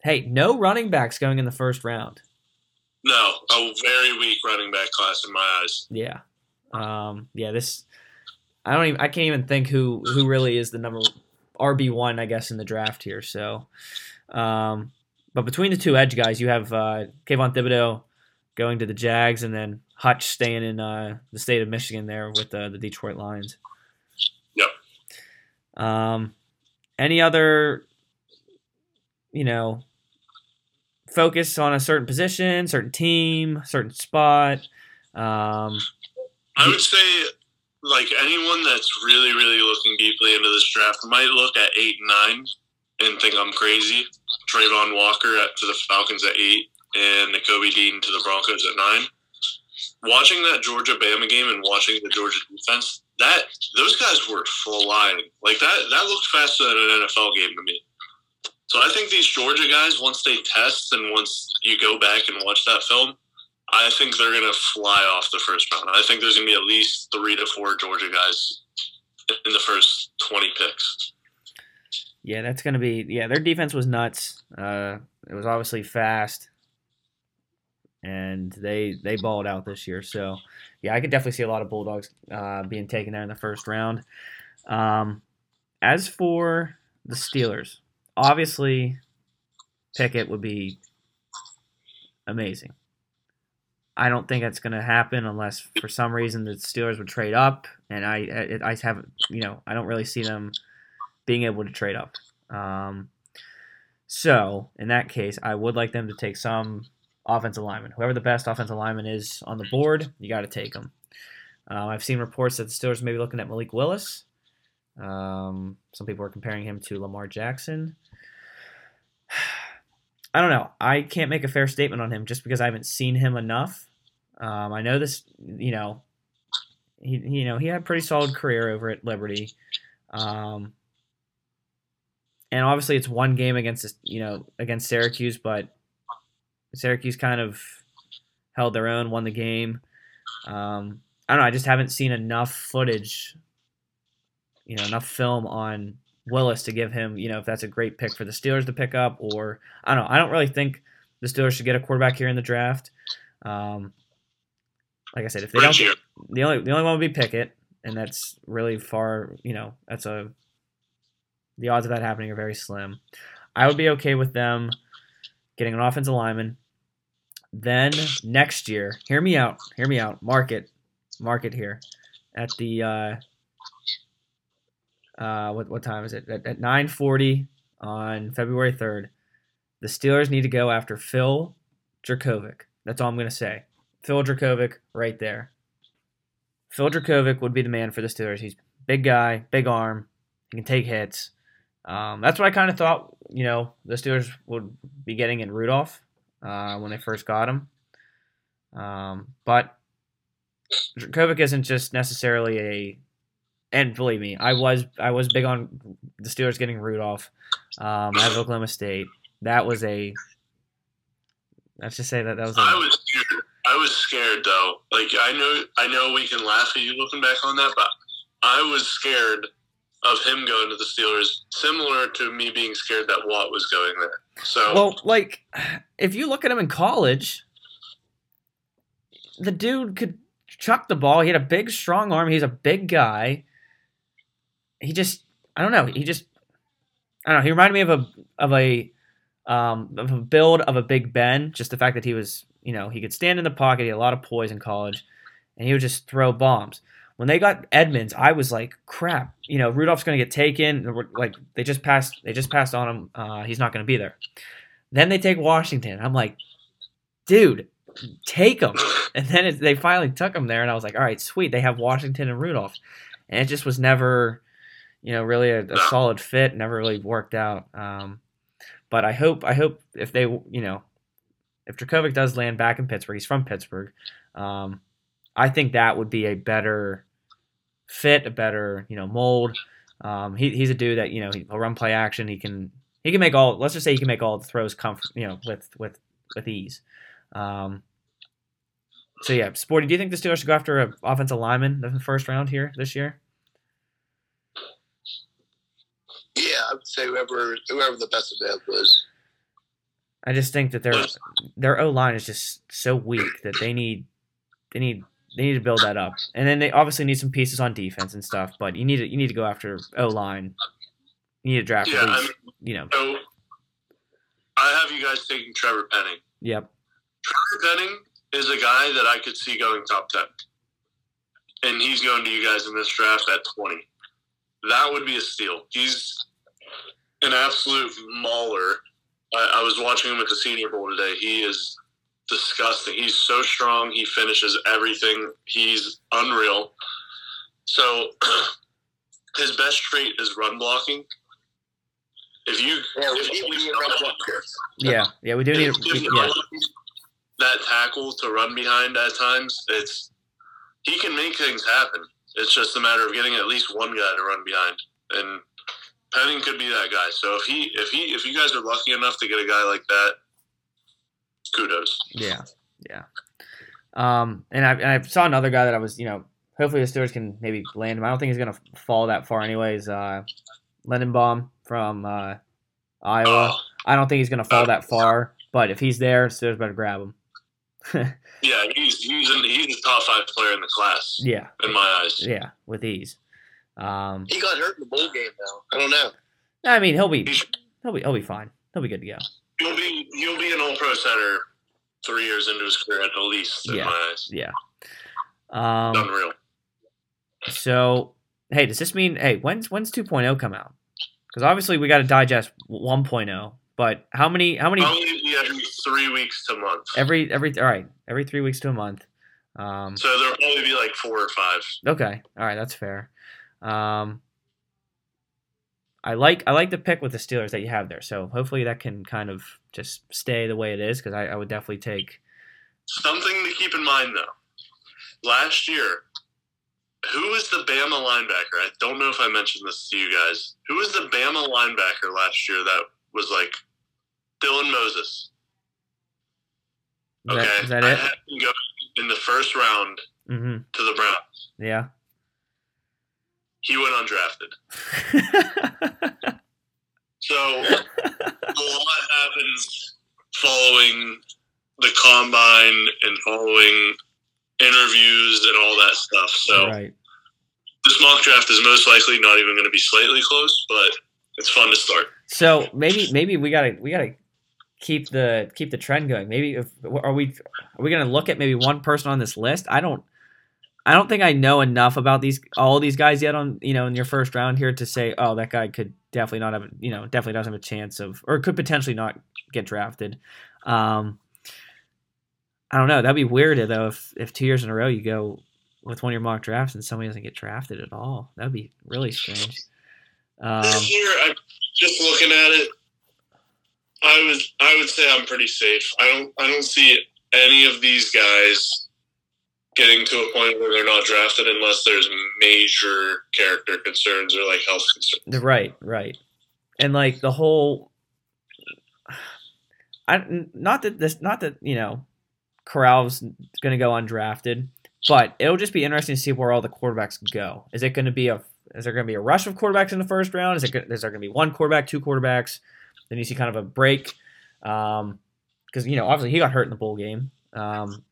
hey, no running backs going in the first round. No, a very weak running back class in my eyes. Yeah. Um, yeah, this I don't even I can't even think who who really is the number RB one, I guess, in the draft here. So um but between the two edge guys, you have uh Kayvon Thibodeaux going to the Jags and then Hutch staying in uh the state of Michigan there with uh, the Detroit Lions. Um any other you know focus on a certain position, certain team, certain spot. Um I would say, like anyone that's really, really looking deeply into this draft might look at eight and nine and think I'm crazy. Travon Walker at, to the Falcons at eight, and Nakobe Dean to the Broncos at nine. Watching that Georgia Bama game and watching the Georgia defense, that those guys were flying like that. That looked faster than an NFL game to me. So I think these Georgia guys, once they test and once you go back and watch that film, I think they're to fly off the first round. I think there's to be at least three to four Georgia guys in the first 20 picks. Yeah, that's gonna be yeah. Their defense was nuts. Uh, it was obviously fast, and they they balled out this year. So yeah, I could definitely see a lot of Bulldogs uh, being taken there in the first round. Um, as for the Steelers, obviously Pickett would be amazing. I don't think that's going to happen unless for some reason the Steelers would trade up, and I I, I have you know I don't really see them being able to trade up. Um, so in that case, I would like them to take some offensive lineman. Whoever the best offensive lineman is on the board, you got to take them. Um, I've seen reports that the Steelers may be looking at Malik Willis. Um, some people are comparing him to Lamar Jackson. I don't know. I can't make a fair statement on him just because I haven't seen him enough. Um, I know this, you know, he, you know, he had a pretty solid career over at Liberty. Um, and obviously it's one game against you know against Syracuse, but Syracuse kind of held their own, won the game. Um, I don't know. I just haven't seen enough footage, you know, enough film on Willis to give him, you know, if that's a great pick for the Steelers to pick up, or I don't know. I don't really think the Steelers should get a quarterback here in the draft. Um, like I said, if they don't, the only the only one would be Pickett, and that's really far. You know, that's a the odds of that happening are very slim. I would be okay with them getting an offensive lineman. Then next year, hear me out, hear me out. Market, market here at the uh, uh, what what time is it? At, at nine forty on February third, the Steelers need to go after Phil Jurkovec. That's all I'm gonna say. Phil Jurkovec, right there. Phil Jurkovec would be the man for the Steelers. He's big guy, big arm. He can take hits. Um, that's what I kind of thought. You know, the Steelers would be getting in Rudolph uh, when they first got him. Um, but Jurkovec isn't just necessarily a. And believe me, I was I was big on the Steelers getting Rudolph um, of Oklahoma State. That was a. Let's just say that that was. A, I was scared. I was scared though. Like I know, I know we can laugh at you looking back on that, but I was scared of him going to the Steelers, similar to me being scared that Watt was going there. So Well, like, if you look at him in college, the dude could chuck the ball. He had a big, strong arm. He's a big guy. He just, I don't know. He just, I don't know. He reminded me of a of a um, of a build of a Big Ben. Just the fact that he was, you know, he could stand in the pocket. He had a lot of poise in college, and he would just throw bombs. When they got Edmunds, I was like, crap. You know, Rudolph's going to get taken. Like they just passed. They just passed on him. Uh, he's not going to be there. Then they take Washington. I'm like, dude, take him. And then it, they finally took him there, and I was like, all right, sweet. They have Washington and Rudolph, and it just was never, you know, really a, a solid fit. Never really worked out. Um, but I hope, I hope if they, you know, if Jurkovec does land back in Pittsburgh, he's from Pittsburgh. Um, I think that would be a better fit, a better, you know, mold. Um, he, he's a dude that you know he'll run play action. He can he can make all. Let's just say he can make all the throws comfort, you know, with with with ease. Um, so yeah, Sporty, do you think the Steelers should go after an offensive lineman in the first round here this year? Yeah, I would say whoever whoever the best available is. I just think that their their O line is just so weak that they need they need they need to build that up, and then they obviously need some pieces on defense and stuff. But you need to you need to go after O line. You need to draft yeah, at I mean, you know. so I have you guys taking Trevor Penning. Yep. Trevor Penning is a guy that I could see going top ten, and he's going to you guys in this draft at twenty. That would be a steal. He's an absolute mauler. I, I was watching him at the Senior Bowl today. He is disgusting. He's so strong. He finishes everything. He's unreal. So his best trait is run blocking. If you Yeah, if we need a run blocker. Yeah, yeah, we do need. we- yeah, that tackle to run behind at times, it's he can make things happen. It's just a matter of getting at least one guy to run behind, and Penning could be that guy. So if he if he if you guys are lucky enough to get a guy like that, kudos. yeah, yeah. Um, and I, and I saw another guy that I was, you know, hopefully the Steelers can maybe land him. I don't think he's gonna fall that far, anyways. Uh, Linderbaum from uh, Iowa. Oh, I don't think he's gonna fall that far, but if he's there, Steelers better grab him. yeah, he's he's an, he's a top five player in the class yeah, in my eyes. yeah, with ease. Um, He got hurt in the bowl game though. I don't know. I mean, he'll be he'll be he'll be fine. He'll be good to go. He'll be he'll be an all pro center three years into his career at the least in Yeah. my eyes. Yeah. Um, Unreal. so hey, does this mean hey, when's when's 2.0 come out? Because obviously we got to digest 1.0, but how many how many every three weeks to a month. every every all right every three weeks to a month. Um, So there'll probably be like four or five. okay, all right, that's fair. Um, I like I like the pick with the Steelers that you have there. So hopefully that can kind of just stay the way it is because I, I would definitely take Something to keep in mind though. Last year, who was the Bama linebacker? I don't know if I mentioned this to you guys. Who was the Bama linebacker last year that was like Dylan Moses? Is Okay, that, is that I it? had him go in the first round Mm-hmm. to the Browns. Yeah. He went undrafted. So a lot happens following the combine and following interviews and all that stuff. So right. this mock draft is most likely not even going to be slightly close, but it's fun to start. So maybe maybe we gotta we gotta keep the keep the trend going. Maybe if are we are we gonna look at maybe one person on this list? I don't I don't think I know enough about these all these guys yet on you know in your first round here to say oh that guy could definitely not have you know definitely doesn't have a chance of or could potentially not get drafted. Um, I don't know. That'd be weird though if if two years in a row you go with one of your mock drafts and somebody doesn't get drafted at all. That'd be really strange. Um, this year, I just looking at it, I would I would say I'm pretty safe. I don't I don't see any of these guys getting to a point where they're not drafted unless there's major character concerns or like health concerns. Right, right. And like the whole I not that this not that, you know, Corral's going to go undrafted, but it'll just be interesting to see where all the quarterbacks go. Is it going to be a is there going to be a rush of quarterbacks in the first round? Is it is there going to be one quarterback, two quarterbacks? Then you see kind of a break um because you know, obviously he got hurt in the bowl game. Um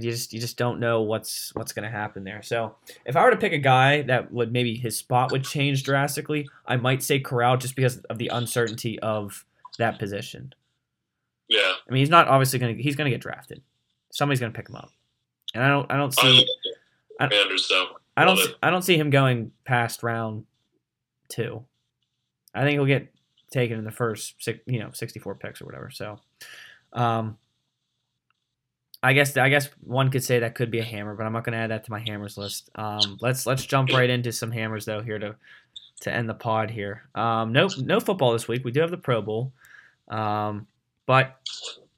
you just you just don't know what's what's going to happen there. So if I were to pick a guy that would maybe his spot would change drastically, I might say Corral just because of the uncertainty of that position. Yeah. I mean, he's not obviously going to he's going to get drafted. Somebody's going to pick him up, and I don't I don't I see love Commanders though. I don't I don't see him going past round two. I think he'll get taken in the first six, you know, sixty four picks or whatever. So, um, I guess I guess one could say that could be a hammer, but I'm not going to add that to my hammers list. Um, let's let's jump right into some hammers though here to to end the pod here. Um, no no football this week. We do have the Pro Bowl, um, but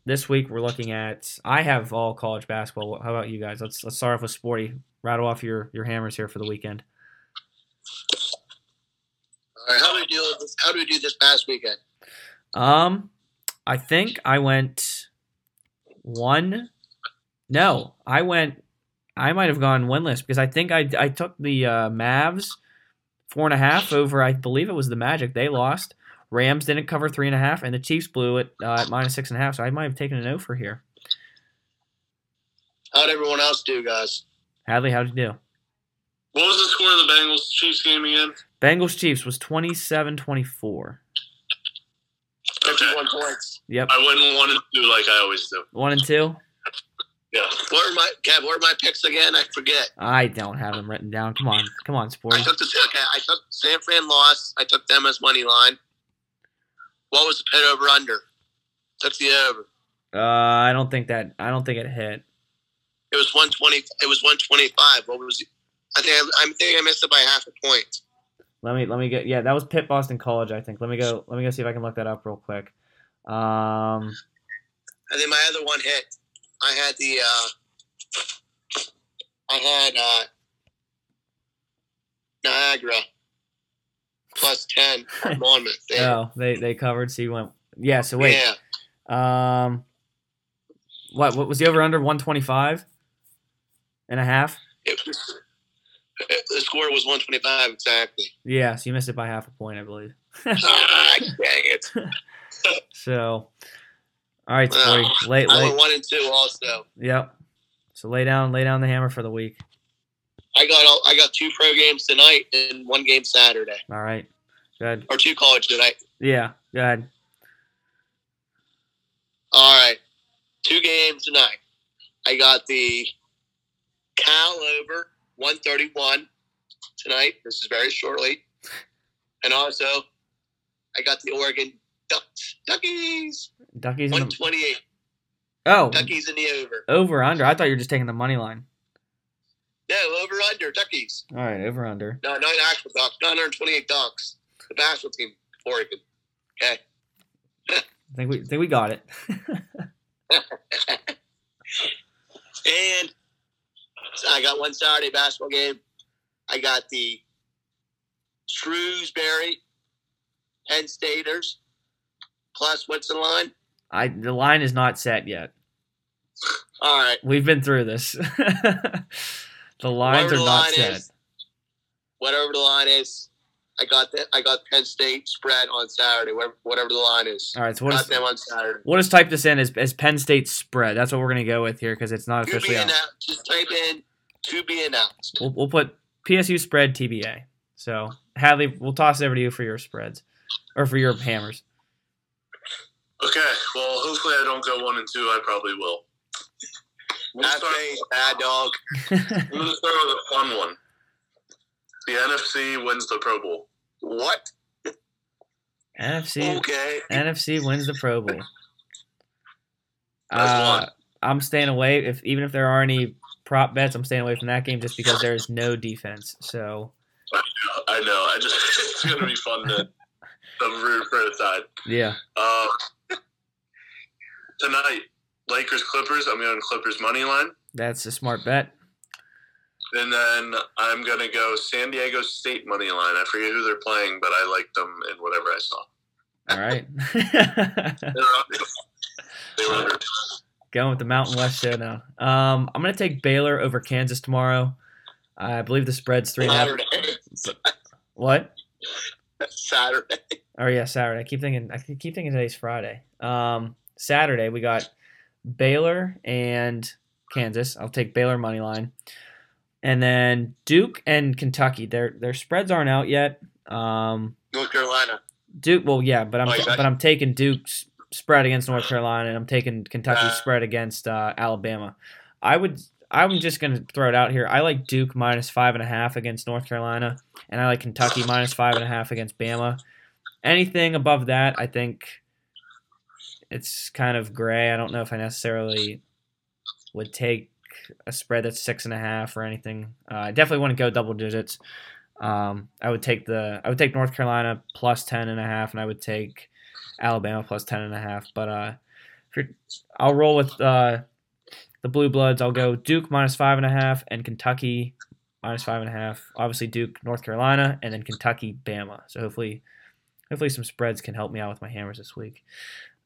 this week we're looking at. I have all college basketball. How about you guys? Let's let's start off with Sporty. Rattle off your your hammers here for the weekend. All right, how do we do this? How do we do this past weekend? Um, I think I went one. No, I went. I might have gone winless because I think I I took the uh, Mavs four and a half over. I believe it was the Magic. They lost. Rams didn't cover three and a half, and the Chiefs blew it uh, at minus six and a half. So I might have taken an over here. How'd everyone else do, guys? Hadley, how'd you do? What was the score of the Bengals Chiefs game again? Bengals Chiefs was 27-24. Fifty-one points. Yep, I went one and two like I always do. one and two. What are my Kev? What are my picks again? I forget. I don't have them written down. Come on, come on, sports. I took the okay. I took San Fran loss. I took them as money line. What was the pit over under? Took the over. Uh, I don't think that. I don't think it hit. It was one twenty. It was one twenty five. What was? it? I think I, I think I missed it by half a point. Let me let me get yeah, that was Pitt Boston College, I think. Let me go let me go see if I can look that up real quick. Um And then my other one hit. I had the. uh I had uh Niagara plus ten at Monmouth. They- oh, they they covered, so you went Yeah, so wait. Yeah. Um what what was the over under 125 and a half? It was, it- the score was one twenty five exactly. Yeah, so you missed it by half a point, I believe. ah, dang it! So all right, Sporty. Late I went one and two also. Yep. So lay down lay down the hammer for the week. I got all, I got two pro games tonight and one game Saturday, All right. Good. or two college tonight. Yeah, go ahead. All right, two games tonight. I got the Cal over one thirty one tonight. This is very shortly, and also I got the Oregon Ducks Duckies Duckies one twenty eight. Oh, Duckies in the over. over under. I thought you were just taking the money line. No, over under Duckies. All right, over under. No, not actual Ducks. Nine hundred twenty eight Ducks. The basketball team, Oregon. Okay. I think we think we got it. And I got one Saturday basketball game. I got the Shrewsbury Penn Staters. Plus, what's the line? I the line is not set yet. All right. We've been through this. the lines Whatever are the not line set. is, whatever the line is, I got that. I got Penn State spread on Saturday. Whatever, whatever the line is, All right, so what got is them on Saturday. we'll just type this in as, as Penn State spread. That's what we're gonna go with here because it's not To be officially out. announced. Just type in to be announced. We'll, we'll put PSU spread TBA. So Hadley, we'll toss it over to you for your spreads or for your hammers. Okay, well, hopefully I don't go one and two. I probably will. We'll Not start, saying bad dog. I'm going to start with a fun one. The NFC wins the Pro Bowl. What? NFC Okay. NFC wins the Pro Bowl. Uh. I'm staying away. If even if there are any prop bets, I'm staying away from that game just because there is no defense. So I know. I just it's going to be fun to, to root for a side. yeah, Uh, tonight, Lakers Clippers. I'm going Clippers money line, that's a smart bet. and then I'm going to go San Diego State money line. I forget who they're playing, but I liked them in whatever I saw. All right. They were up. They were under. Going with the Mountain West show now. Um, I'm gonna take Baylor over Kansas tomorrow. I believe the spread's three and a half. Saturday. What? Saturday. Oh yeah, Saturday. I keep thinking. I keep thinking today's Friday. Um, Saturday we got Baylor and Kansas. I'll take Baylor money line, and then Duke and Kentucky. Their their spreads aren't out yet. Um, North Carolina. Duke. Well, yeah, but I'm Oh, but I'm taking Duke's spread against North Carolina, and I'm taking Kentucky's Uh. spread against uh, Alabama. I would. I'm just gonna throw it out here. I like Duke minus five and a half against North Carolina, and I like Kentucky minus five and a half against Bama. Anything above that, I think it's kind of gray. I don't know if I necessarily would take a spread that's six and a half or anything. Uh, I definitely want to go double digits. Um, I would take the I would take North Carolina plus ten and a half, and I would take Alabama plus ten and a half. But uh, I'll roll with uh, the Blue Bloods. I'll go Duke minus five and a half and Kentucky minus five and a half. Obviously Duke, North Carolina, and then Kentucky, Bama. So hopefully, hopefully some spreads can help me out with my hammers this week.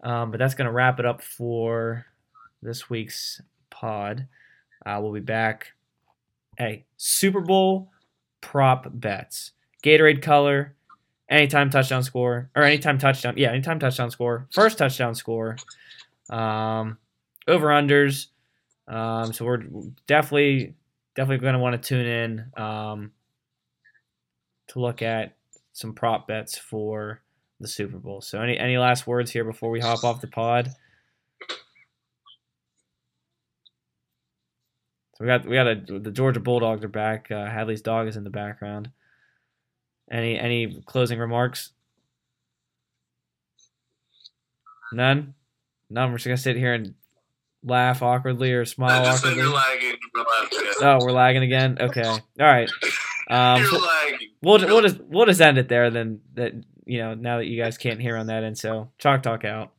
Um, but that's gonna wrap it up for this week's pod. Uh, we'll be back. Hey, Super Bowl prop bets. Gatorade color, anytime touchdown score, or anytime touchdown. Yeah, anytime touchdown score. First touchdown score. Um, over unders. Um, so we're definitely definitely going to want to tune in um, to look at some prop bets for the Super Bowl. So any any last words here before we hop off the pod? So we got we got a, the Georgia Bulldogs are back. Uh, Hadley's dog is in the background. Any any closing remarks? None. None. We're just gonna sit here and laugh awkwardly or smile awkwardly. you're lagging. Oh, we're lagging again. Okay. All right. Um, you're so lagging. we'll we'll just we'll just end it there. Then that you know now that you guys can't hear on that end. So chalk talk out.